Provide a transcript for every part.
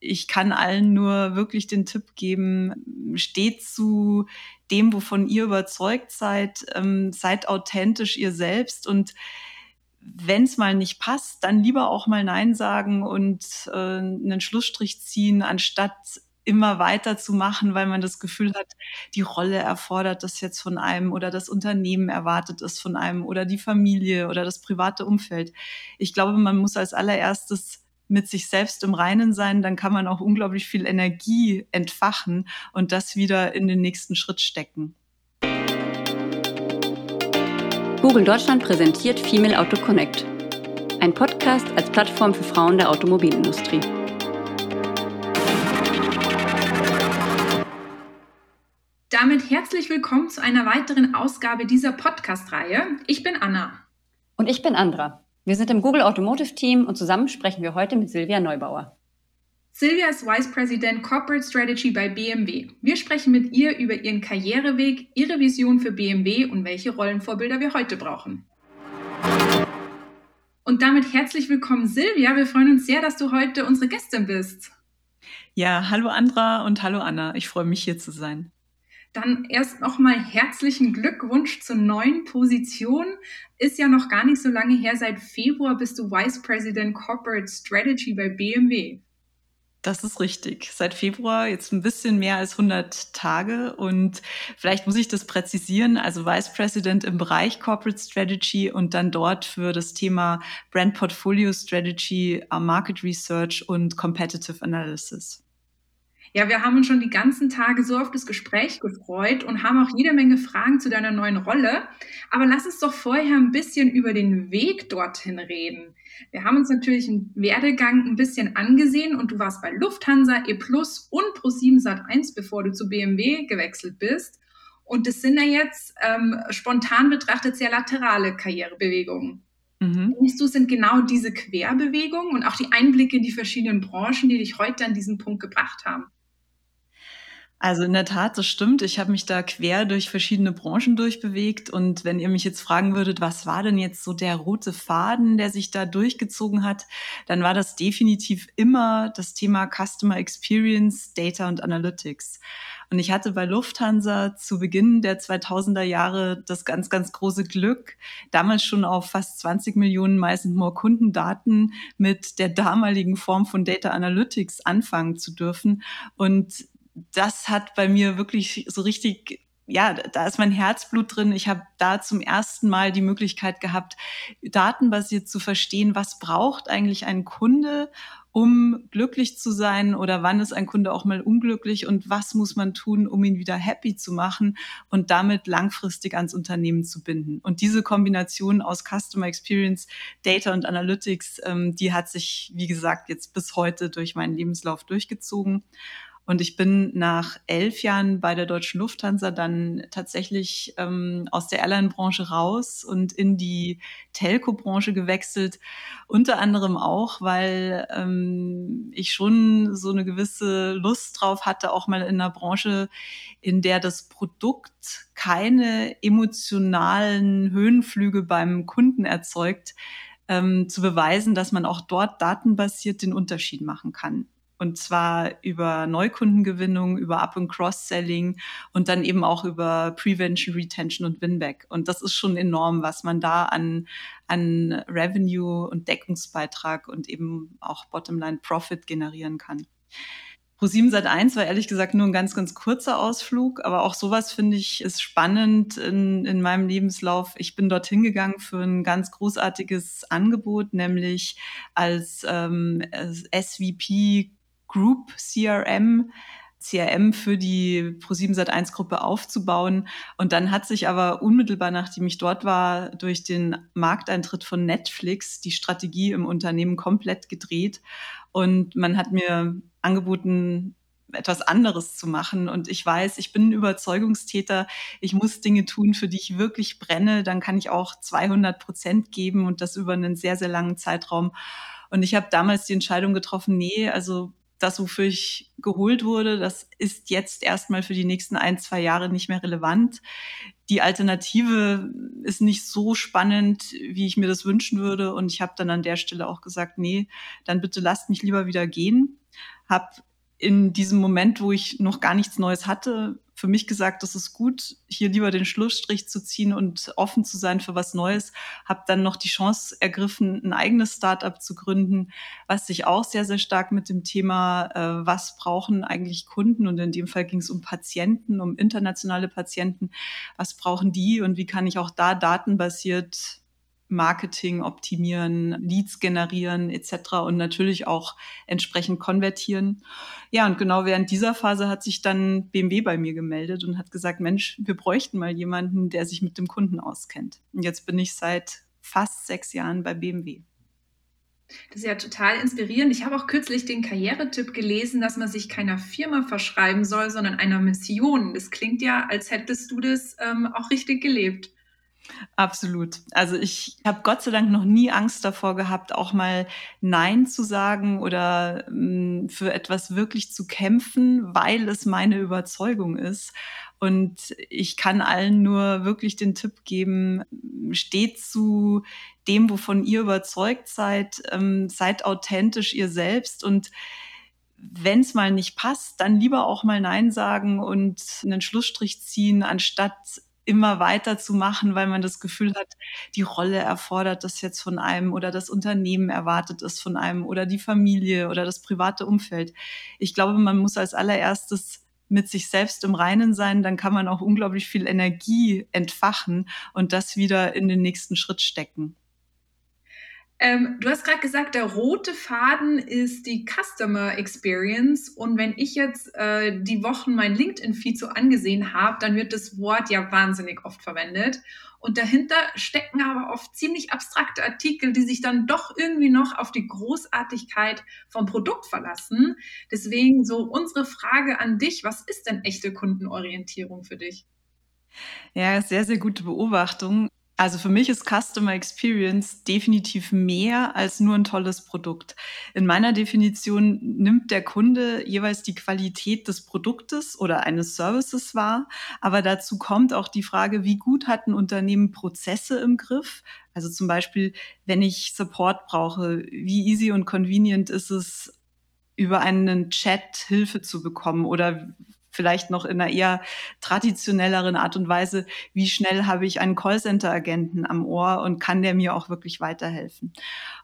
ich kann allen nur wirklich den Tipp geben, steht zu dem, wovon ihr überzeugt seid, ähm, seid authentisch ihr selbst und wenn es mal nicht passt, dann lieber auch mal Nein sagen und äh, einen Schlussstrich ziehen, anstatt immer weiter zu machen, weil man das Gefühl hat, die Rolle erfordert das jetzt von einem oder das Unternehmen erwartet es von einem oder die Familie oder das private Umfeld. Ich glaube, man muss als allererstes mit sich selbst im Reinen sein, dann kann man auch unglaublich viel Energie entfachen und das wieder in den nächsten Schritt stecken. Google Deutschland präsentiert Female Auto Connect, ein Podcast als Plattform für Frauen der Automobilindustrie. Damit herzlich willkommen zu einer weiteren Ausgabe dieser Podcast-Reihe. Ich bin Anna. Und ich bin Andra. Wir sind im Google Automotive Team und zusammen sprechen wir heute mit Silvia Neubauer. Silvia ist Vice President Corporate Strategy bei BMW. Wir sprechen mit ihr über ihren Karriereweg, ihre Vision für BMW und welche Rollenvorbilder wir heute brauchen. Und damit herzlich willkommen, Silvia. Wir freuen uns sehr, dass du heute unsere Gästin bist. Ja, hallo Andra und hallo Anna. Ich freue mich hier zu sein. Dann erst nochmal herzlichen Glückwunsch zur neuen Position. Ist ja noch gar nicht so lange her. Seit Februar bist du Vice President Corporate Strategy bei BMW. Das ist richtig. Seit Februar jetzt ein bisschen mehr als 100 Tage und vielleicht muss ich das präzisieren. Also Vice President im Bereich Corporate Strategy und dann dort für das Thema Brand Portfolio Strategy, Market Research und Competitive Analysis. Ja, wir haben uns schon die ganzen Tage so auf das Gespräch gefreut und haben auch jede Menge Fragen zu deiner neuen Rolle. Aber lass uns doch vorher ein bisschen über den Weg dorthin reden. Wir haben uns natürlich einen Werdegang ein bisschen angesehen und du warst bei Lufthansa, E Plus und Pro7 Sat1, bevor du zu BMW gewechselt bist. Und das sind ja jetzt ähm, spontan betrachtet sehr laterale Karrierebewegungen. Mhm. Denkst du, sind genau diese Querbewegungen und auch die Einblicke in die verschiedenen Branchen, die dich heute an diesen Punkt gebracht haben? Also in der Tat, das stimmt. Ich habe mich da quer durch verschiedene Branchen durchbewegt. Und wenn ihr mich jetzt fragen würdet, was war denn jetzt so der rote Faden, der sich da durchgezogen hat, dann war das definitiv immer das Thema Customer Experience, Data und Analytics. Und ich hatte bei Lufthansa zu Beginn der 2000er Jahre das ganz, ganz große Glück, damals schon auf fast 20 Millionen Mais More Kundendaten mit der damaligen Form von Data Analytics anfangen zu dürfen. Und das hat bei mir wirklich so richtig ja, da ist mein Herzblut drin. Ich habe da zum ersten Mal die Möglichkeit gehabt, datenbasiert zu verstehen, was braucht eigentlich ein Kunde, um glücklich zu sein oder wann ist ein Kunde auch mal unglücklich und was muss man tun, um ihn wieder happy zu machen und damit langfristig ans Unternehmen zu binden. Und diese Kombination aus Customer Experience, Data und Analytics, ähm, die hat sich, wie gesagt, jetzt bis heute durch meinen Lebenslauf durchgezogen. Und ich bin nach elf Jahren bei der Deutschen Lufthansa dann tatsächlich ähm, aus der Airline-Branche raus und in die Telco-Branche gewechselt. Unter anderem auch, weil ähm, ich schon so eine gewisse Lust drauf hatte, auch mal in einer Branche, in der das Produkt keine emotionalen Höhenflüge beim Kunden erzeugt, ähm, zu beweisen, dass man auch dort datenbasiert den Unterschied machen kann. Und zwar über Neukundengewinnung, über Up- und Cross-Selling und dann eben auch über Prevention, Retention und Winback. Und das ist schon enorm, was man da an, an Revenue und Deckungsbeitrag und eben auch Bottomline Profit generieren kann. Pro7 Sat 1 war ehrlich gesagt nur ein ganz, ganz kurzer Ausflug, aber auch sowas finde ich ist spannend in, in meinem Lebenslauf. Ich bin dorthin gegangen für ein ganz großartiges Angebot, nämlich als ähm, SVP Group CRM CRM für die Pro7 Sat1 Gruppe aufzubauen. Und dann hat sich aber unmittelbar nachdem ich dort war, durch den Markteintritt von Netflix die Strategie im Unternehmen komplett gedreht. Und man hat mir angeboten, etwas anderes zu machen. Und ich weiß, ich bin ein Überzeugungstäter. Ich muss Dinge tun, für die ich wirklich brenne. Dann kann ich auch 200 Prozent geben und das über einen sehr, sehr langen Zeitraum. Und ich habe damals die Entscheidung getroffen, nee, also das, wofür ich geholt wurde, das ist jetzt erstmal für die nächsten ein, zwei Jahre nicht mehr relevant. Die Alternative ist nicht so spannend, wie ich mir das wünschen würde. Und ich habe dann an der Stelle auch gesagt, nee, dann bitte lasst mich lieber wieder gehen. Hab in diesem Moment, wo ich noch gar nichts Neues hatte, für mich gesagt, das ist gut, hier lieber den Schlussstrich zu ziehen und offen zu sein für was Neues. Habe dann noch die Chance ergriffen, ein eigenes Startup zu gründen, was sich auch sehr, sehr stark mit dem Thema, äh, was brauchen eigentlich Kunden und in dem Fall ging es um Patienten, um internationale Patienten, was brauchen die und wie kann ich auch da datenbasiert Marketing optimieren, Leads generieren etc. und natürlich auch entsprechend konvertieren. Ja, und genau während dieser Phase hat sich dann BMW bei mir gemeldet und hat gesagt, Mensch, wir bräuchten mal jemanden, der sich mit dem Kunden auskennt. Und jetzt bin ich seit fast sechs Jahren bei BMW. Das ist ja total inspirierend. Ich habe auch kürzlich den Karrieretipp gelesen, dass man sich keiner Firma verschreiben soll, sondern einer Mission. Das klingt ja, als hättest du das ähm, auch richtig gelebt. Absolut. Also ich habe Gott sei Dank noch nie Angst davor gehabt, auch mal Nein zu sagen oder mh, hm, für etwas wirklich zu kämpfen, weil es meine Überzeugung ist. Und ich kann allen nur wirklich den Tipp geben, steht zu dem, wovon ihr überzeugt seid, ähm, seid authentisch ihr selbst und wenn es mal nicht passt, dann lieber auch mal Nein sagen und einen Schlussstrich ziehen, anstatt immer weiter zu machen, weil man das Gefühl hat, die Rolle erfordert das jetzt von einem oder das Unternehmen erwartet es von einem oder die Familie oder das private Umfeld. Ich glaube, man muss als allererstes mit sich selbst im Reinen sein, dann kann man auch unglaublich viel Energie entfachen und das wieder in den nächsten Schritt stecken. Ähm, du hast gerade gesagt, der rote Faden ist die Customer Experience. Und wenn ich jetzt äh, die Wochen mein LinkedIn-Feed so angesehen habe, dann wird das Wort ja wahnsinnig oft verwendet. Und dahinter stecken aber oft ziemlich abstrakte Artikel, die sich dann doch irgendwie noch auf die Großartigkeit vom Produkt verlassen. Deswegen so unsere Frage an dich, was ist denn echte Kundenorientierung für dich? Ja, sehr, sehr gute Beobachtung. Also für mich ist Customer Experience definitiv mehr als nur ein tolles Produkt. In meiner Definition nimmt der Kunde jeweils die Qualität des Produktes oder eines Services wahr. Aber dazu kommt auch die Frage, wie gut hat ein Unternehmen Prozesse im Griff? Also zum Beispiel, wenn ich Support brauche, wie easy und convenient ist es, über einen Chat Hilfe zu bekommen oder vielleicht noch in einer eher traditionelleren Art und Weise, wie schnell habe ich einen Callcenter-Agenten am Ohr und kann der mir auch wirklich weiterhelfen.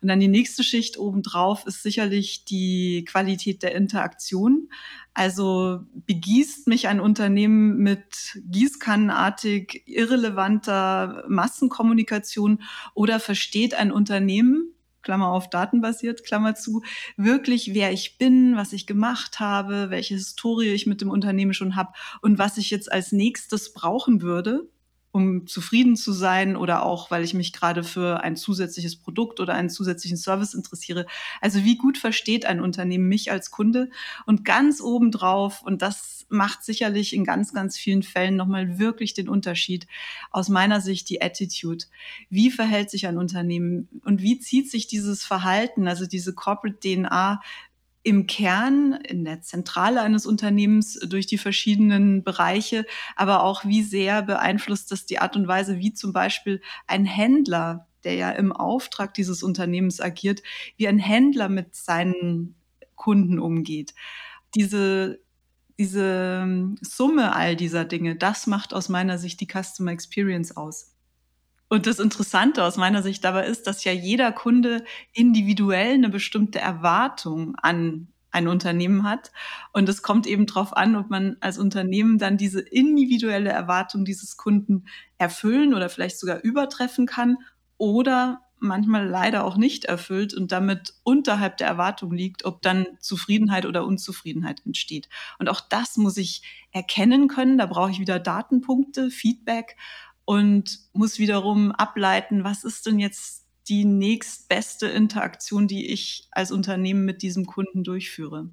Und dann die nächste Schicht obendrauf ist sicherlich die Qualität der Interaktion. Also begießt mich ein Unternehmen mit gießkannenartig irrelevanter Massenkommunikation oder versteht ein Unternehmen, Klammer auf datenbasiert, Klammer zu, wirklich wer ich bin, was ich gemacht habe, welche Historie ich mit dem Unternehmen schon habe und was ich jetzt als nächstes brauchen würde, um zufrieden zu sein oder auch, weil ich mich gerade für ein zusätzliches Produkt oder einen zusätzlichen Service interessiere. Also wie gut versteht ein Unternehmen mich als Kunde? Und ganz obendrauf, und das macht sicherlich in ganz, ganz vielen Fällen nochmal wirklich den Unterschied, aus meiner Sicht die Attitude. Wie verhält sich ein Unternehmen und wie zieht sich dieses Verhalten, also diese Corporate DNA im Kern, in der Zentrale eines Unternehmens durch die verschiedenen Bereiche, aber auch wie sehr beeinflusst das die Art und Weise, wie zum Beispiel ein Händler, der ja im Auftrag dieses Unternehmens agiert, wie ein Händler mit seinen Kunden umgeht. Diese, diese Summe all dieser Dinge, das macht aus meiner Sicht die Customer Experience aus. Und das Interessante aus meiner Sicht dabei ist, dass ja jeder Kunde individuell eine bestimmte Erwartung an ein Unternehmen hat. Und es kommt eben darauf an, ob man als Unternehmen dann diese individuelle Erwartung dieses Kunden erfüllen oder vielleicht sogar übertreffen kann oder manchmal leider auch nicht erfüllt und damit unterhalb der Erwartung liegt, ob dann Zufriedenheit oder Unzufriedenheit entsteht. Und auch das muss ich erkennen können. Da brauche ich wieder Datenpunkte, Feedback und muss wiederum ableiten, was ist denn jetzt die nächstbeste Interaktion, die ich als Unternehmen mit diesem Kunden durchführe.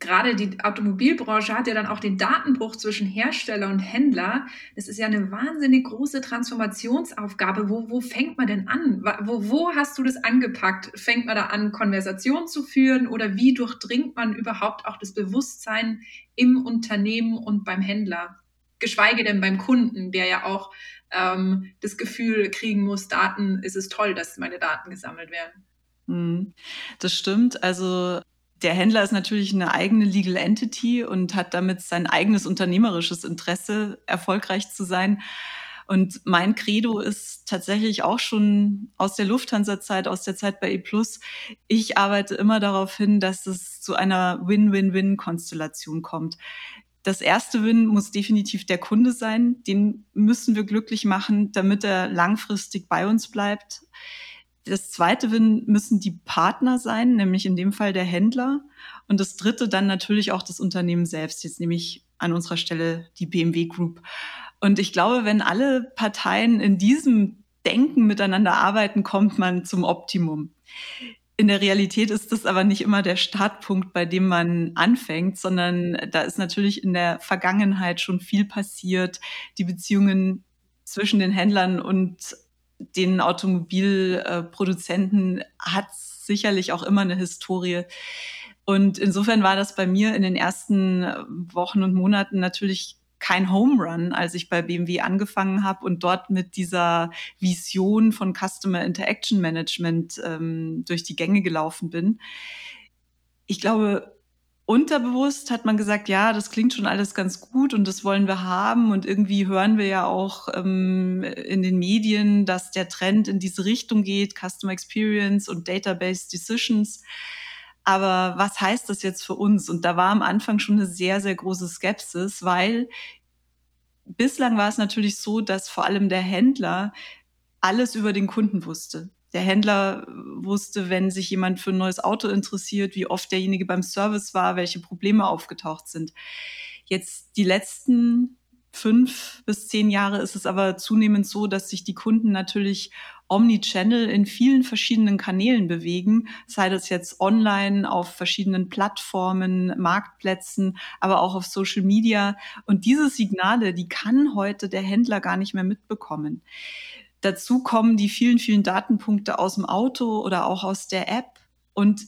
gerade die Automobilbranche hat ja dann auch den Datenbruch zwischen Hersteller und Händler. Das ist ja eine wahnsinnig große Transformationsaufgabe. Wo, wo fängt man denn an? Wo, wo hast du das angepackt? Fängt man da an, Konversation zu führen oder wie durchdringt man überhaupt auch das Bewusstsein im Unternehmen und beim Händler? Geschweige denn beim Kunden, der ja auch ähm, das Gefühl kriegen muss, Daten, ist es toll, dass meine Daten gesammelt werden. Hm, das stimmt. Also der Händler ist natürlich eine eigene Legal Entity und hat damit sein eigenes unternehmerisches Interesse, erfolgreich zu sein. Und mein Credo ist tatsächlich auch schon aus der Lufthansa-Zeit, aus der Zeit bei E+. Ich arbeite immer darauf hin, dass es zu einer Win-Win-Win-Konstellation kommt. Das erste Win muss definitiv der Kunde sein. Den müssen wir glücklich machen, damit er langfristig bei uns bleibt. Das zweite Win müssen die Partner sein, nämlich in dem Fall der Händler. Und das dritte dann natürlich auch das Unternehmen selbst, jetzt nehme ich an unserer Stelle die BMW Group. Und ich glaube, wenn alle Parteien in diesem Denken miteinander arbeiten, kommt man zum Optimum. In der Realität ist das aber nicht immer der Startpunkt, bei dem man anfängt, sondern da ist natürlich in der Vergangenheit schon viel passiert. Die Beziehungen zwischen den Händlern und den Automobilproduzenten hat sicherlich auch immer eine Historie. Und insofern war das bei mir in den ersten Wochen und Monaten natürlich kein Home Run, als ich bei BMW angefangen habe und dort mit dieser Vision von Customer Interaction Management ähm, durch die Gänge gelaufen bin. Ich glaube, unterbewusst hat man gesagt, ja, das klingt schon alles ganz gut und das wollen wir haben. Und irgendwie hören wir ja auch ähm, in den Medien, dass der Trend in diese Richtung geht, Customer Experience und Database Decisions. Aber was heißt das jetzt für uns? Und da war am Anfang schon eine sehr, sehr große Skepsis, weil bislang war es natürlich so, dass vor allem der Händler alles über den Kunden wusste. Der Händler wusste, wenn sich jemand für ein neues Auto interessiert, wie oft derjenige beim Service war, welche Probleme aufgetaucht sind. Jetzt die letzten fünf bis zehn Jahre ist es aber zunehmend so, dass sich die Kunden natürlich Omnichannel in vielen verschiedenen Kanälen bewegen, sei das jetzt online, auf verschiedenen Plattformen, Marktplätzen, aber auch auf Social Media. Und diese Signale, die kann heute der Händler gar nicht mehr mitbekommen. Dazu kommen die vielen, vielen Datenpunkte aus dem Auto oder auch aus der App. Und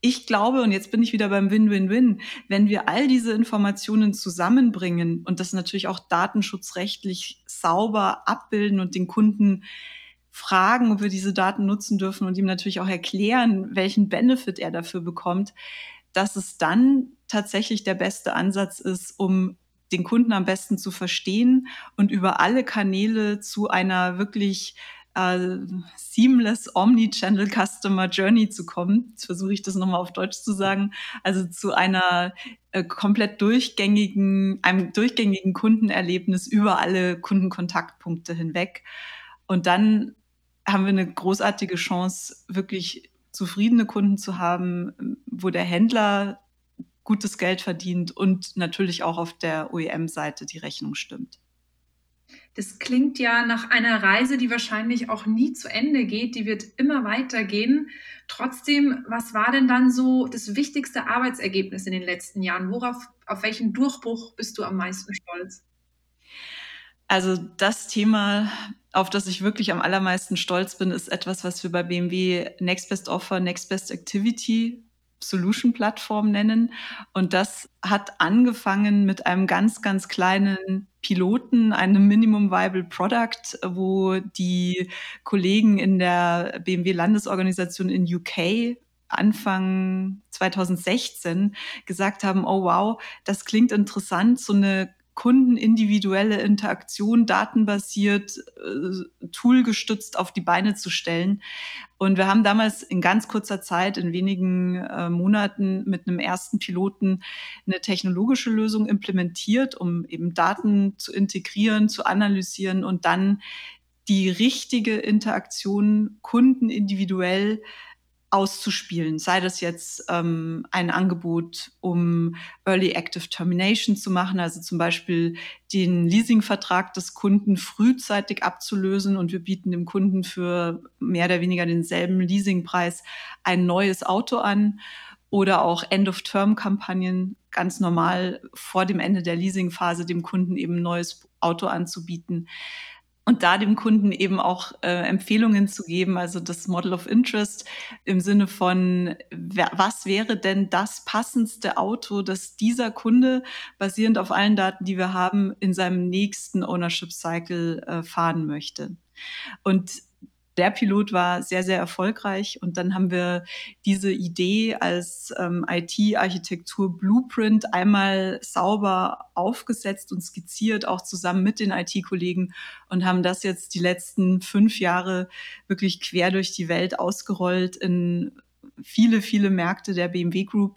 ich glaube, und jetzt bin ich wieder beim Win-Win-Win, wenn wir all diese Informationen zusammenbringen und das natürlich auch datenschutzrechtlich sauber abbilden und den Kunden fragen, ob wir diese Daten nutzen dürfen und ihm natürlich auch erklären, welchen Benefit er dafür bekommt, dass es dann tatsächlich der beste Ansatz ist, um den Kunden am besten zu verstehen und über alle Kanäle zu einer wirklich äh, seamless Omni-Channel Customer Journey zu kommen. Jetzt versuche ich das nochmal auf Deutsch zu sagen. Also zu einer äh, komplett durchgängigen, einem durchgängigen Kundenerlebnis über alle Kundenkontaktpunkte hinweg. Und dann haben wir eine großartige Chance, wirklich zufriedene Kunden zu haben, wo der Händler gutes Geld verdient und natürlich auch auf der OEM-Seite die Rechnung stimmt. Das klingt ja nach einer Reise, die wahrscheinlich auch nie zu Ende geht, die wird immer weitergehen. Trotzdem, was war denn dann so das wichtigste Arbeitsergebnis in den letzten Jahren? Worauf, auf welchen Durchbruch bist du am meisten stolz? Also das Thema, auf das ich wirklich am allermeisten stolz bin, ist etwas, was wir bei BMW Next Best Offer, Next Best Activity Solution-Plattform nennen. Und das hat angefangen mit einem ganz, ganz kleinen Piloten, einem Minimum Viable Product, wo die Kollegen in der BMW Landesorganisation in UK Anfang 2016 gesagt haben, oh wow, das klingt interessant, so eine kundenindividuelle Interaktion datenbasiert, äh, toolgestützt auf die Beine zu stellen. Und wir haben damals in ganz kurzer Zeit, in wenigen äh, Monaten mit einem ersten Piloten eine technologische Lösung implementiert, um eben Daten zu integrieren, zu analysieren und dann die richtige Interaktion kundenindividuell auszuspielen, sei das jetzt ähm, ein Angebot, um Early Active Termination zu machen, also zum Beispiel den Leasingvertrag des Kunden frühzeitig abzulösen und wir bieten dem Kunden für mehr oder weniger denselben Leasingpreis ein neues Auto an oder auch End-of-Term-Kampagnen ganz normal vor dem Ende der Leasingphase dem Kunden eben ein neues Auto anzubieten und da dem Kunden eben auch äh, Empfehlungen zu geben, also das Model of Interest im Sinne von, was wäre denn das passendste Auto, das dieser Kunde basierend auf allen Daten, die wir haben, in seinem nächsten Ownership Cycle äh, fahren möchte. Und der Pilot war sehr, sehr erfolgreich. Und dann haben wir diese Idee als ähm, IT-Architektur-Blueprint einmal sauber aufgesetzt und skizziert, auch zusammen mit den IT-Kollegen und haben das jetzt die letzten fünf Jahre wirklich quer durch die Welt ausgerollt in viele, viele Märkte der BMW Group.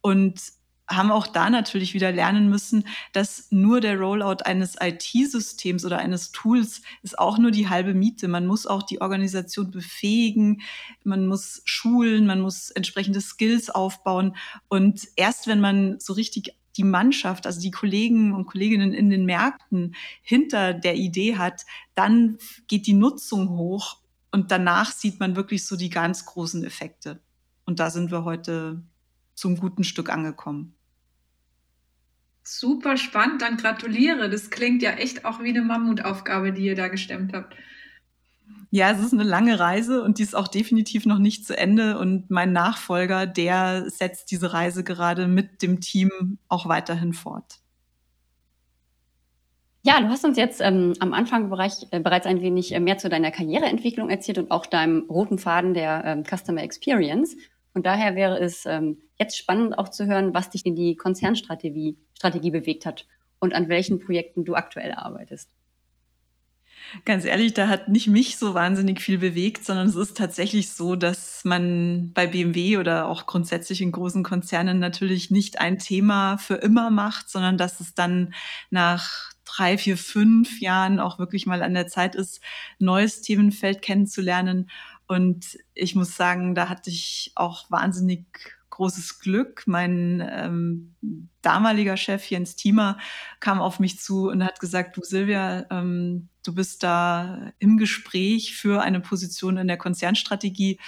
Und haben auch da natürlich wieder lernen müssen, dass nur der Rollout eines IT-Systems oder eines Tools ist auch nur die halbe Miete. Man muss auch die Organisation befähigen, man muss schulen, man muss entsprechende Skills aufbauen. Und erst wenn man so richtig die Mannschaft, also die Kollegen und Kolleginnen in den Märkten hinter der Idee hat, dann geht die Nutzung hoch und danach sieht man wirklich so die ganz großen Effekte. Und da sind wir heute zum guten Stück angekommen. Super spannend, dann gratuliere. Das klingt ja echt auch wie eine Mammutaufgabe, die ihr da gestemmt habt. Ja, es ist eine lange Reise und die ist auch definitiv noch nicht zu Ende. Und mein Nachfolger, der setzt diese Reise gerade mit dem Team auch weiterhin fort. Ja, du hast uns jetzt ähm, am Anfang Bereich, äh, bereits ein wenig äh, mehr zu deiner Karriereentwicklung erzählt und auch deinem roten Faden der ähm, Customer Experience. Und daher wäre es ähm, jetzt spannend auch zu hören, was dich in die Konzernstrategie Strategie bewegt hat und an welchen Projekten du aktuell arbeitest. Ganz ehrlich, da hat nicht mich so wahnsinnig viel bewegt, sondern es ist tatsächlich so, dass man bei BMW oder auch grundsätzlich in großen Konzernen natürlich nicht ein Thema für immer macht, sondern dass es dann nach drei, vier, fünf Jahren auch wirklich mal an der Zeit ist, neues Themenfeld kennenzulernen und ich muss sagen, da hatte ich auch wahnsinnig großes Glück. Mein ähm, damaliger Chef Jens Thiemer kam auf mich zu und hat gesagt, du Silvia, ähm, du bist da im Gespräch für eine Position in der Konzernstrategie.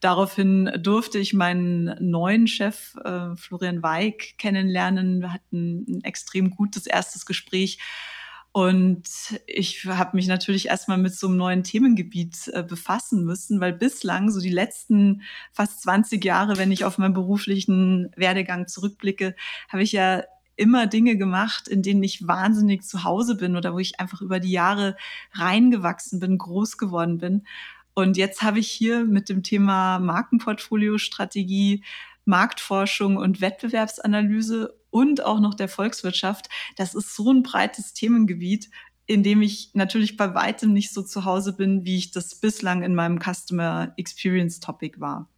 Daraufhin durfte ich meinen neuen Chef äh, Florian Weig kennenlernen. Wir hatten ein extrem gutes erstes Gespräch und ich habe mich natürlich erstmal mit so einem neuen Themengebiet äh, befassen müssen, weil bislang, so die letzten fast 20 Jahre, wenn ich auf meinen beruflichen Werdegang zurückblicke, habe ich ja immer Dinge gemacht, in denen ich wahnsinnig zu Hause bin oder wo ich einfach über die Jahre reingewachsen bin, groß geworden bin. Und jetzt habe ich hier mit dem Thema Markenportfolio-Strategie Marktforschung und Wettbewerbsanalyse und auch noch der Volkswirtschaft. Das ist so ein breites Themengebiet, in dem ich natürlich bei weitem nicht so zu Hause bin, wie ich das bislang in meinem Customer Experience Topic war.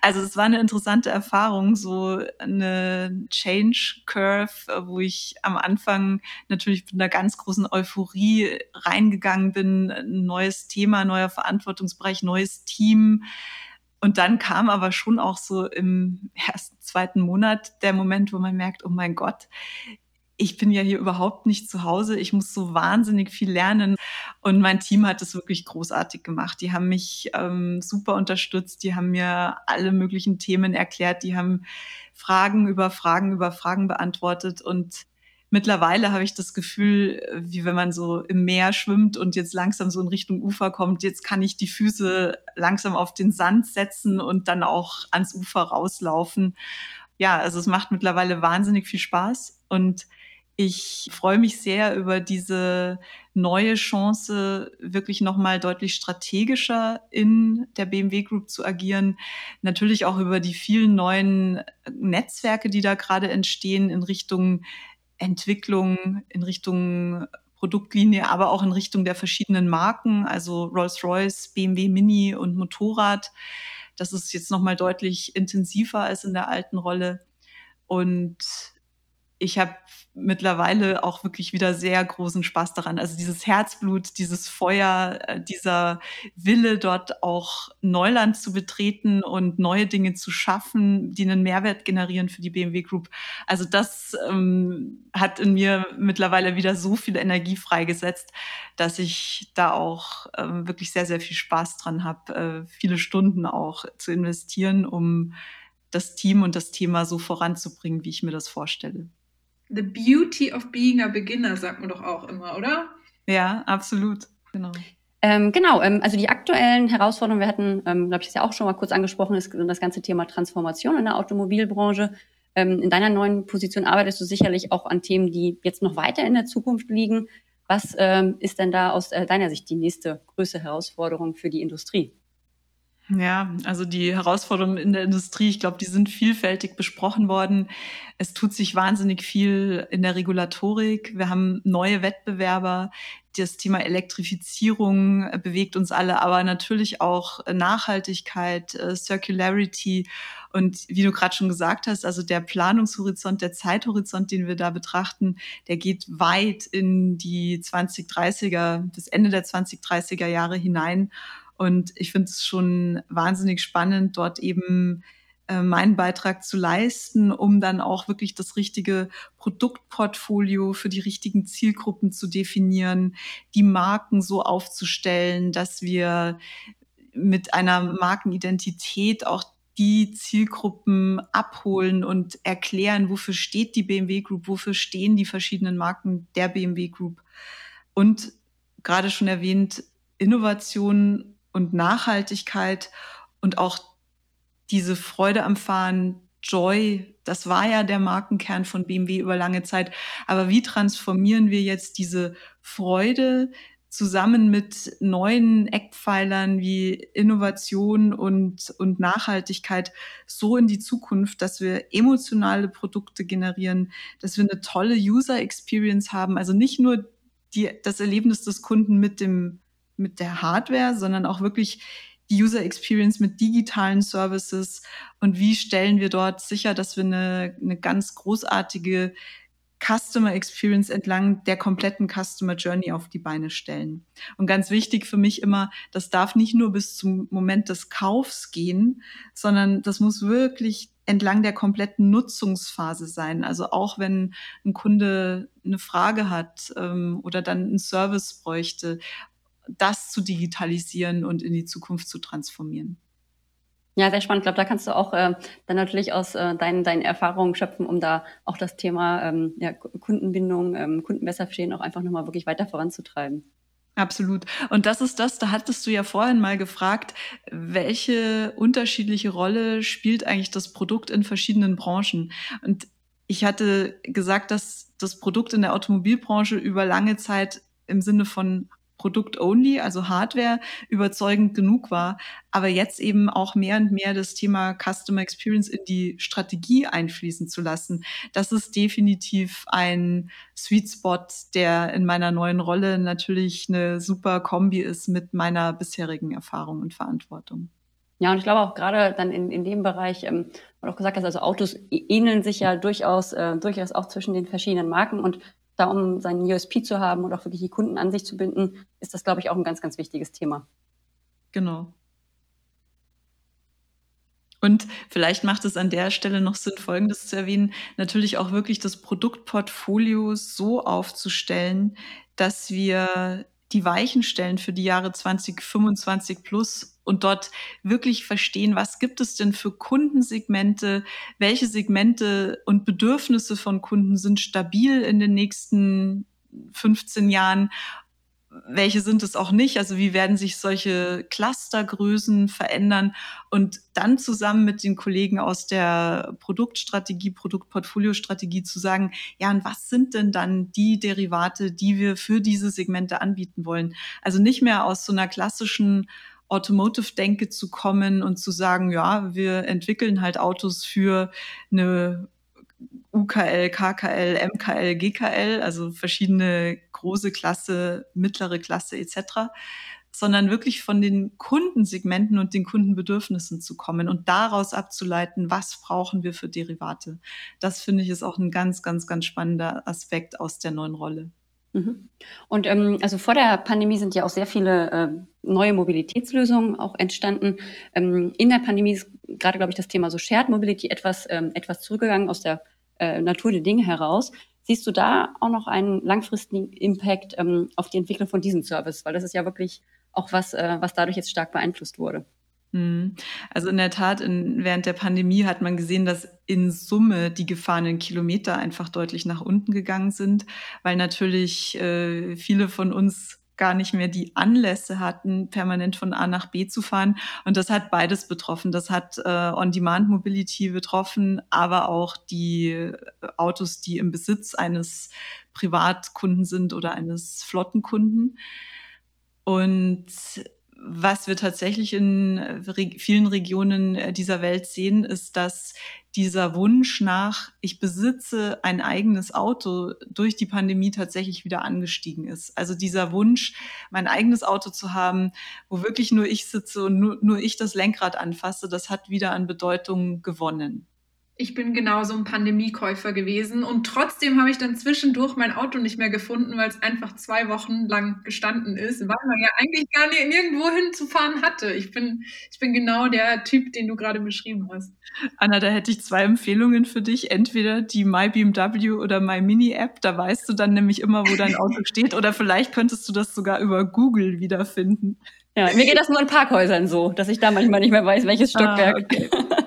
Also es war eine interessante Erfahrung, so eine Change Curve, wo ich am Anfang natürlich mit einer ganz großen Euphorie reingegangen bin, ein neues Thema, neuer Verantwortungsbereich, neues Team, und dann kam aber schon auch so im ersten, zweiten Monat der Moment, wo man merkt, oh mein Gott, ich bin ja hier überhaupt nicht zu Hause. Ich muss so wahnsinnig viel lernen. Und mein Team hat es wirklich großartig gemacht. Die haben mich ähm, super unterstützt. Die haben mir alle möglichen Themen erklärt. Die haben Fragen über Fragen über Fragen beantwortet. Und mittlerweile habe ich das Gefühl, wie wenn man so im Meer schwimmt und jetzt langsam so in Richtung Ufer kommt, jetzt kann ich die Füße langsam auf den Sand setzen und dann auch ans Ufer rauslaufen. Ja, also es macht mittlerweile wahnsinnig viel Spaß und ich freue mich sehr über diese neue Chance, wirklich nochmal deutlich strategischer in der BMW Group zu agieren. Natürlich auch über die vielen neuen Netzwerke, die da gerade entstehen in Richtung Entwicklung in Richtung Produktlinie, aber auch in Richtung der verschiedenen Marken, also Rolls-Royce, BMW Mini und Motorrad. Das ist jetzt nochmal deutlich intensiver als in der alten Rolle. Und ich habe mittlerweile auch wirklich wieder sehr großen Spaß daran. Also dieses Herzblut, dieses Feuer, äh, dieser Wille, dort auch Neuland zu betreten und neue Dinge zu schaffen, die einen Mehrwert generieren für die BMW Group. Also das ähm, hat in mir mittlerweile wieder so viel Energie freigesetzt, dass ich da auch ähm, wirklich sehr, sehr viel Spaß dran habe, äh, viele Stunden auch zu investieren, um das Team und das Thema so voranzubringen, wie ich mir das vorstelle. The beauty of being a beginner, sagt man doch auch immer, oder? Ja, absolut. Genau. Ähm, genau, ähm, also die aktuellen Herausforderungen, wir hatten, ähm, glaube ich, das ja auch schon mal kurz angesprochen, ist das ganze Thema Transformation in der Automobilbranche. Ähm, in deiner neuen Position arbeitest du sicherlich auch an Themen, die jetzt noch weiter in der Zukunft liegen. Was ähm, ist denn da aus äh, deiner Sicht die nächste größte Herausforderung für die Industrie? Ja, also die Herausforderungen in der Industrie, ich glaube, die sind vielfältig besprochen worden. Es tut sich wahnsinnig viel in der Regulatorik. Wir haben neue Wettbewerber. Das Thema Elektrifizierung bewegt uns alle, aber natürlich auch Nachhaltigkeit, äh, Circularity und wie du gerade schon gesagt hast, also der Planungshorizont, der Zeithorizont, den wir da betrachten, der geht weit in die 2030er, bis Ende der 2030er Jahre hinein. Und ich finde es schon wahnsinnig spannend, dort eben äh, meinen Beitrag zu leisten, um dann auch wirklich das richtige Produktportfolio für die richtigen Zielgruppen zu definieren, die Marken so aufzustellen, dass wir mit einer Markenidentität auch die Zielgruppen abholen und erklären, wofür steht die BMW Group, wofür stehen die verschiedenen Marken der BMW Group. Und gerade schon erwähnt, Innovation und Nachhaltigkeit und auch diese Freude am Fahren, Joy, das war ja der Markenkern von BMW über lange Zeit. Aber wie transformieren wir jetzt diese Freude zusammen mit neuen Eckpfeilern wie Innovation und, und Nachhaltigkeit so in die Zukunft, dass wir emotionale Produkte generieren, dass wir eine tolle User Experience haben. Also nicht nur die, das Erlebnis des Kunden mit dem mit der Hardware, sondern auch wirklich die User Experience mit digitalen Services und wie stellen wir dort sicher, dass wir eine, eine ganz großartige Customer Experience entlang der kompletten Customer Journey auf die Beine stellen. Und ganz wichtig für mich immer, das darf nicht nur bis zum Moment des Kaufs gehen, sondern das muss wirklich entlang der kompletten Nutzungsphase sein. Also auch wenn ein Kunde eine Frage hat ähm, oder dann einen Service bräuchte, das zu digitalisieren und in die Zukunft zu transformieren. Ja, sehr spannend. Ich glaube, da kannst du auch äh, dann natürlich aus äh, deinen, deinen Erfahrungen schöpfen, um da auch das Thema ähm, ja, Kundenbindung, ähm, Kunden besser verstehen, auch einfach nochmal wirklich weiter voranzutreiben. Absolut. Und das ist das, da hattest du ja vorhin mal gefragt, welche unterschiedliche Rolle spielt eigentlich das Produkt in verschiedenen Branchen? Und ich hatte gesagt, dass das Produkt in der Automobilbranche über lange Zeit im Sinne von Produkt-only, also Hardware, überzeugend genug war, aber jetzt eben auch mehr und mehr das Thema Customer Experience in die Strategie einfließen zu lassen. Das ist definitiv ein Sweet Spot, der in meiner neuen Rolle natürlich eine super Kombi ist mit meiner bisherigen Erfahrung und Verantwortung. Ja, und ich glaube auch gerade dann in, in dem Bereich, ähm, du auch gesagt hast, also Autos ähneln sich ja durchaus, äh, durchaus auch zwischen den verschiedenen Marken und da um seinen USP zu haben und auch wirklich die Kunden an sich zu binden, ist das, glaube ich, auch ein ganz, ganz wichtiges Thema. Genau. Und vielleicht macht es an der Stelle noch Sinn, Folgendes zu erwähnen, natürlich auch wirklich das Produktportfolio so aufzustellen, dass wir die Weichen stellen für die Jahre 2025 plus und dort wirklich verstehen, was gibt es denn für Kundensegmente, welche Segmente und Bedürfnisse von Kunden sind stabil in den nächsten 15 Jahren welche sind es auch nicht? Also wie werden sich solche Clustergrößen verändern? Und dann zusammen mit den Kollegen aus der Produktstrategie, Produktportfoliostrategie zu sagen, ja, und was sind denn dann die Derivate, die wir für diese Segmente anbieten wollen? Also nicht mehr aus so einer klassischen Automotive-Denke zu kommen und zu sagen, ja, wir entwickeln halt Autos für eine UKL, KKL, MKL, GKL, also verschiedene große Klasse, mittlere Klasse etc., sondern wirklich von den Kundensegmenten und den Kundenbedürfnissen zu kommen und daraus abzuleiten, was brauchen wir für Derivate. Das finde ich ist auch ein ganz, ganz, ganz spannender Aspekt aus der neuen Rolle. Mhm. Und ähm, also vor der Pandemie sind ja auch sehr viele äh, neue Mobilitätslösungen auch entstanden. Ähm, in der Pandemie ist gerade, glaube ich, das Thema so Shared Mobility etwas, ähm, etwas zurückgegangen aus der äh, Natur der Dinge heraus. Siehst du da auch noch einen langfristigen Impact ähm, auf die Entwicklung von diesem Service? Weil das ist ja wirklich auch was, äh, was dadurch jetzt stark beeinflusst wurde. Mhm. Also in der Tat, in, während der Pandemie hat man gesehen, dass in Summe die gefahrenen Kilometer einfach deutlich nach unten gegangen sind, weil natürlich äh, viele von uns gar nicht mehr die Anlässe hatten, permanent von A nach B zu fahren. Und das hat beides betroffen. Das hat äh, On-Demand-Mobility betroffen, aber auch die Autos, die im Besitz eines Privatkunden sind oder eines Flottenkunden. Und was wir tatsächlich in äh, vielen Regionen äh, dieser Welt sehen, ist, dass dieser Wunsch nach, ich besitze ein eigenes Auto durch die Pandemie tatsächlich wieder angestiegen ist. Also dieser Wunsch, mein eigenes Auto zu haben, wo wirklich nur ich sitze und nur, nur ich das Lenkrad anfasse, das hat wieder an Bedeutung gewonnen ich bin genauso ein Pandemiekäufer gewesen und trotzdem habe ich dann zwischendurch mein Auto nicht mehr gefunden, weil es einfach zwei Wochen lang gestanden ist, weil man ja eigentlich gar nicht nirgendwo hinzufahren hatte. Ich bin, ich bin genau der Typ, den du gerade beschrieben hast. Anna, da hätte ich zwei Empfehlungen für dich. Entweder die MyBMW oder MyMini-App, da weißt du dann nämlich immer, wo dein Auto steht, oder vielleicht könntest du das sogar über Google wiederfinden. Ja, mir geht das nur in Parkhäusern so, dass ich da manchmal nicht mehr weiß, welches ah, Stockwerk. Ah, okay.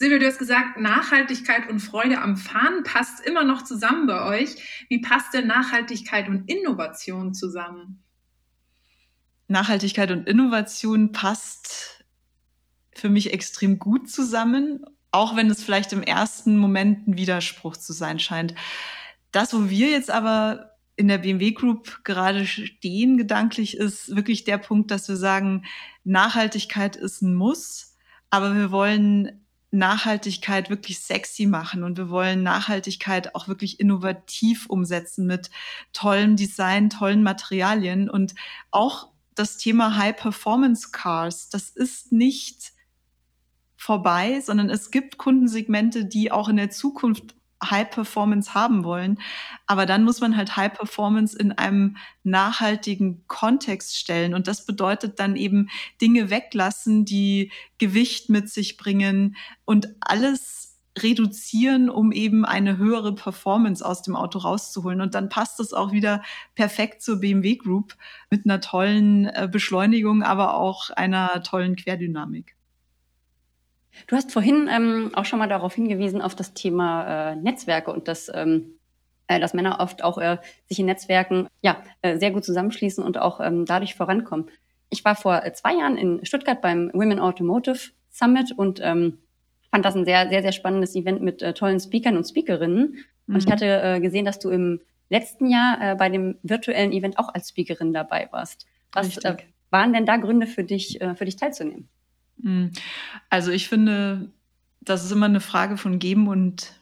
Silvia, du hast gesagt, Nachhaltigkeit und Freude am Fahren passt immer noch zusammen bei euch. Wie passt denn Nachhaltigkeit und Innovation zusammen? Nachhaltigkeit und Innovation passt für mich extrem gut zusammen, auch wenn es vielleicht im ersten Moment ein Widerspruch zu sein scheint. Das, wo wir jetzt aber in der BMW Group gerade stehen, gedanklich, ist wirklich der Punkt, dass wir sagen, Nachhaltigkeit ist ein Muss, aber wir wollen Nachhaltigkeit wirklich sexy machen. Und wir wollen Nachhaltigkeit auch wirklich innovativ umsetzen mit tollem Design, tollen Materialien. Und auch das Thema High Performance Cars, das ist nicht vorbei, sondern es gibt Kundensegmente, die auch in der Zukunft High Performance haben wollen. Aber dann muss man halt High Performance in einem nachhaltigen Kontext stellen. Und das bedeutet dann eben Dinge weglassen, die Gewicht mit sich bringen und alles reduzieren, um eben eine höhere Performance aus dem Auto rauszuholen. Und dann passt es auch wieder perfekt zur BMW Group mit einer tollen äh, Beschleunigung, aber auch einer tollen Querdynamik. Du hast vorhin ähm, auch schon mal darauf hingewiesen, auf das Thema äh, Netzwerke und dass, ähm, äh, dass Männer oft auch äh, sich in Netzwerken ja, äh, sehr gut zusammenschließen und auch ähm, dadurch vorankommen. Ich war vor äh, zwei Jahren in Stuttgart beim Women Automotive Summit und ähm, fand das ein sehr, sehr, sehr spannendes Event mit äh, tollen Speakern und Speakerinnen. Mhm. Und ich mhm. hatte äh, gesehen, dass du im letzten Jahr äh, bei dem virtuellen Event auch als Speakerin dabei warst. Was äh, waren denn da Gründe für dich, äh, für dich teilzunehmen? Hm. Also ich finde, das ist immer eine Frage von Geben und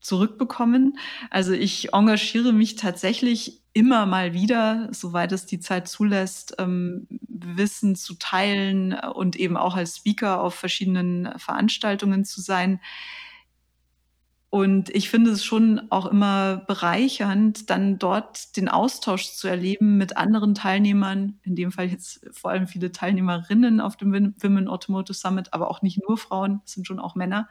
Zurückbekommen. Also ich engagiere mich tatsächlich immer mal wieder, soweit es die Zeit zulässt, ähm, Wissen zu teilen und eben auch als Speaker auf verschiedenen Veranstaltungen zu sein. Und ich finde es schon auch immer bereichernd, dann dort den Austausch zu erleben mit anderen Teilnehmern, in dem Fall jetzt vor allem viele Teilnehmerinnen auf dem Women Automotive Summit, aber auch nicht nur Frauen, es sind schon auch Männer.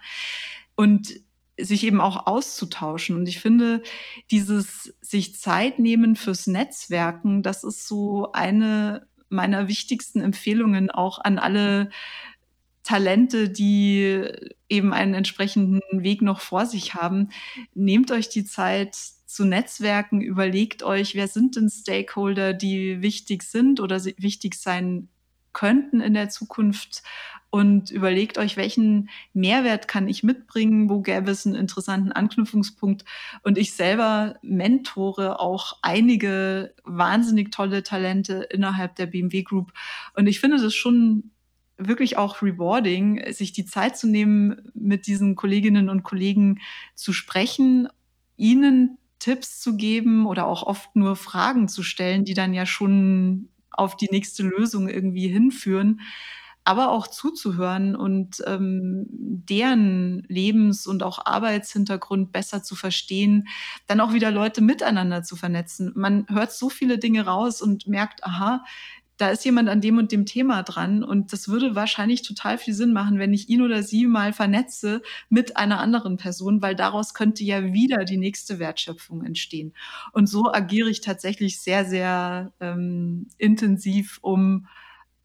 Und sich eben auch auszutauschen. Und ich finde, dieses sich Zeit nehmen fürs Netzwerken, das ist so eine meiner wichtigsten Empfehlungen auch an alle Talente, die eben einen entsprechenden Weg noch vor sich haben. Nehmt euch die Zeit zu Netzwerken, überlegt euch, wer sind denn Stakeholder, die wichtig sind oder wichtig sein könnten in der Zukunft und überlegt euch, welchen Mehrwert kann ich mitbringen, wo gäbe es einen interessanten Anknüpfungspunkt. Und ich selber mentore auch einige wahnsinnig tolle Talente innerhalb der BMW Group. Und ich finde das schon wirklich auch rewarding, sich die Zeit zu nehmen, mit diesen Kolleginnen und Kollegen zu sprechen, ihnen Tipps zu geben oder auch oft nur Fragen zu stellen, die dann ja schon auf die nächste Lösung irgendwie hinführen, aber auch zuzuhören und ähm, deren Lebens- und auch Arbeitshintergrund besser zu verstehen, dann auch wieder Leute miteinander zu vernetzen. Man hört so viele Dinge raus und merkt, aha, da ist jemand an dem und dem Thema dran und das würde wahrscheinlich total viel Sinn machen, wenn ich ihn oder sie mal vernetze mit einer anderen Person, weil daraus könnte ja wieder die nächste Wertschöpfung entstehen. Und so agiere ich tatsächlich sehr, sehr ähm, intensiv, um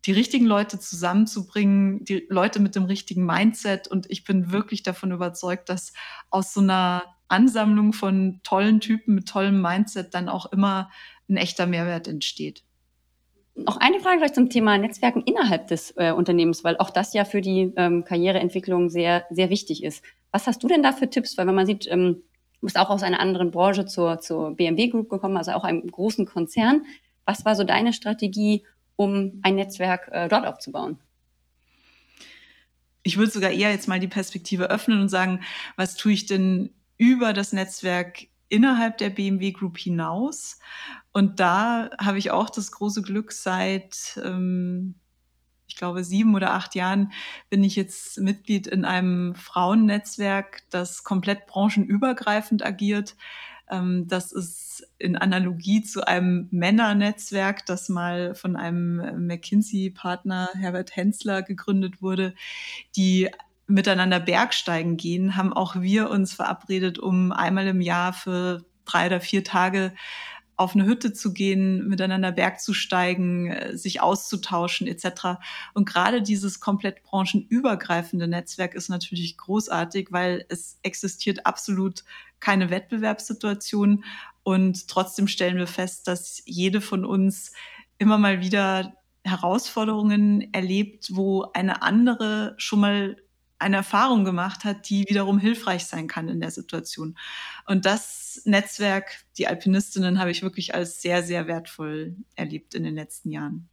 die richtigen Leute zusammenzubringen, die Leute mit dem richtigen Mindset. Und ich bin wirklich davon überzeugt, dass aus so einer Ansammlung von tollen Typen mit tollem Mindset dann auch immer ein echter Mehrwert entsteht. Noch eine Frage vielleicht zum Thema Netzwerken innerhalb des äh, Unternehmens, weil auch das ja für die ähm, Karriereentwicklung sehr, sehr wichtig ist. Was hast du denn da für Tipps? Weil wenn man sieht, ähm, du bist auch aus einer anderen Branche zur, zur BMW Group gekommen, also auch einem großen Konzern. Was war so deine Strategie, um ein Netzwerk äh, dort aufzubauen? Ich würde sogar eher jetzt mal die Perspektive öffnen und sagen, was tue ich denn über das Netzwerk innerhalb der BMW Group hinaus? Und da habe ich auch das große Glück, seit, ähm, ich glaube, sieben oder acht Jahren bin ich jetzt Mitglied in einem Frauennetzwerk, das komplett branchenübergreifend agiert. Ähm, das ist in Analogie zu einem Männernetzwerk, das mal von einem McKinsey-Partner Herbert Hensler gegründet wurde, die miteinander Bergsteigen gehen, haben auch wir uns verabredet, um einmal im Jahr für drei oder vier Tage auf eine Hütte zu gehen, miteinander Berg zu steigen, äh, sich auszutauschen etc. Und gerade dieses komplett branchenübergreifende Netzwerk ist natürlich großartig, weil es existiert absolut keine Wettbewerbssituation und trotzdem stellen wir fest, dass jede von uns immer mal wieder Herausforderungen erlebt, wo eine andere schon mal eine Erfahrung gemacht hat, die wiederum hilfreich sein kann in der Situation. Und das Netzwerk, die Alpinistinnen, habe ich wirklich als sehr, sehr wertvoll erlebt in den letzten Jahren.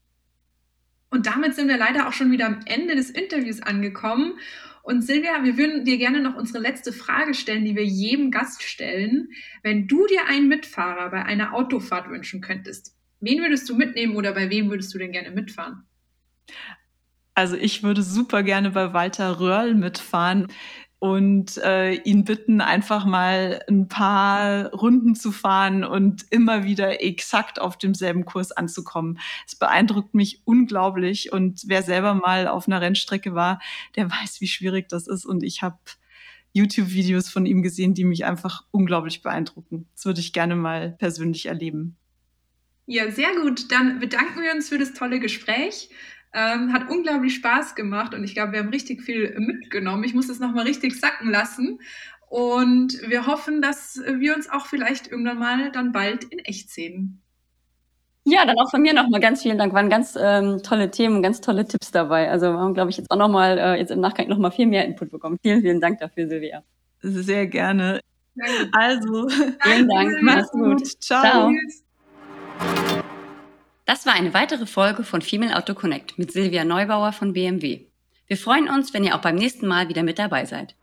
Und damit sind wir leider auch schon wieder am Ende des Interviews angekommen. Und Silvia, wir würden dir gerne noch unsere letzte Frage stellen, die wir jedem Gast stellen. Wenn du dir einen Mitfahrer bei einer Autofahrt wünschen könntest, wen würdest du mitnehmen oder bei wem würdest du denn gerne mitfahren? Also ich würde super gerne bei Walter Röhrl mitfahren und äh, ihn bitten, einfach mal ein paar Runden zu fahren und immer wieder exakt auf demselben Kurs anzukommen. Es beeindruckt mich unglaublich und wer selber mal auf einer Rennstrecke war, der weiß, wie schwierig das ist und ich habe YouTube-Videos von ihm gesehen, die mich einfach unglaublich beeindrucken. Das würde ich gerne mal persönlich erleben. Ja, sehr gut. Dann bedanken wir uns für das tolle Gespräch. Ähm, hat unglaublich Spaß gemacht und ich glaube, wir haben richtig viel mitgenommen. Ich muss das nochmal richtig sacken lassen. Und wir hoffen, dass wir uns auch vielleicht irgendwann mal dann bald in echt sehen. Ja, dann auch von mir nochmal ganz vielen Dank. Waren ganz ähm, tolle Themen, ganz tolle Tipps dabei. Also wir haben, glaube ich, jetzt auch nochmal, äh, jetzt im Nachgang nochmal viel mehr Input bekommen. Vielen, vielen Dank dafür, Silvia. Sehr gerne. Also, vielen Dank. Mach's gut. Ciao. Ciao. Das war eine weitere Folge von Female Auto Connect mit Silvia Neubauer von BMW. Wir freuen uns, wenn ihr auch beim nächsten Mal wieder mit dabei seid.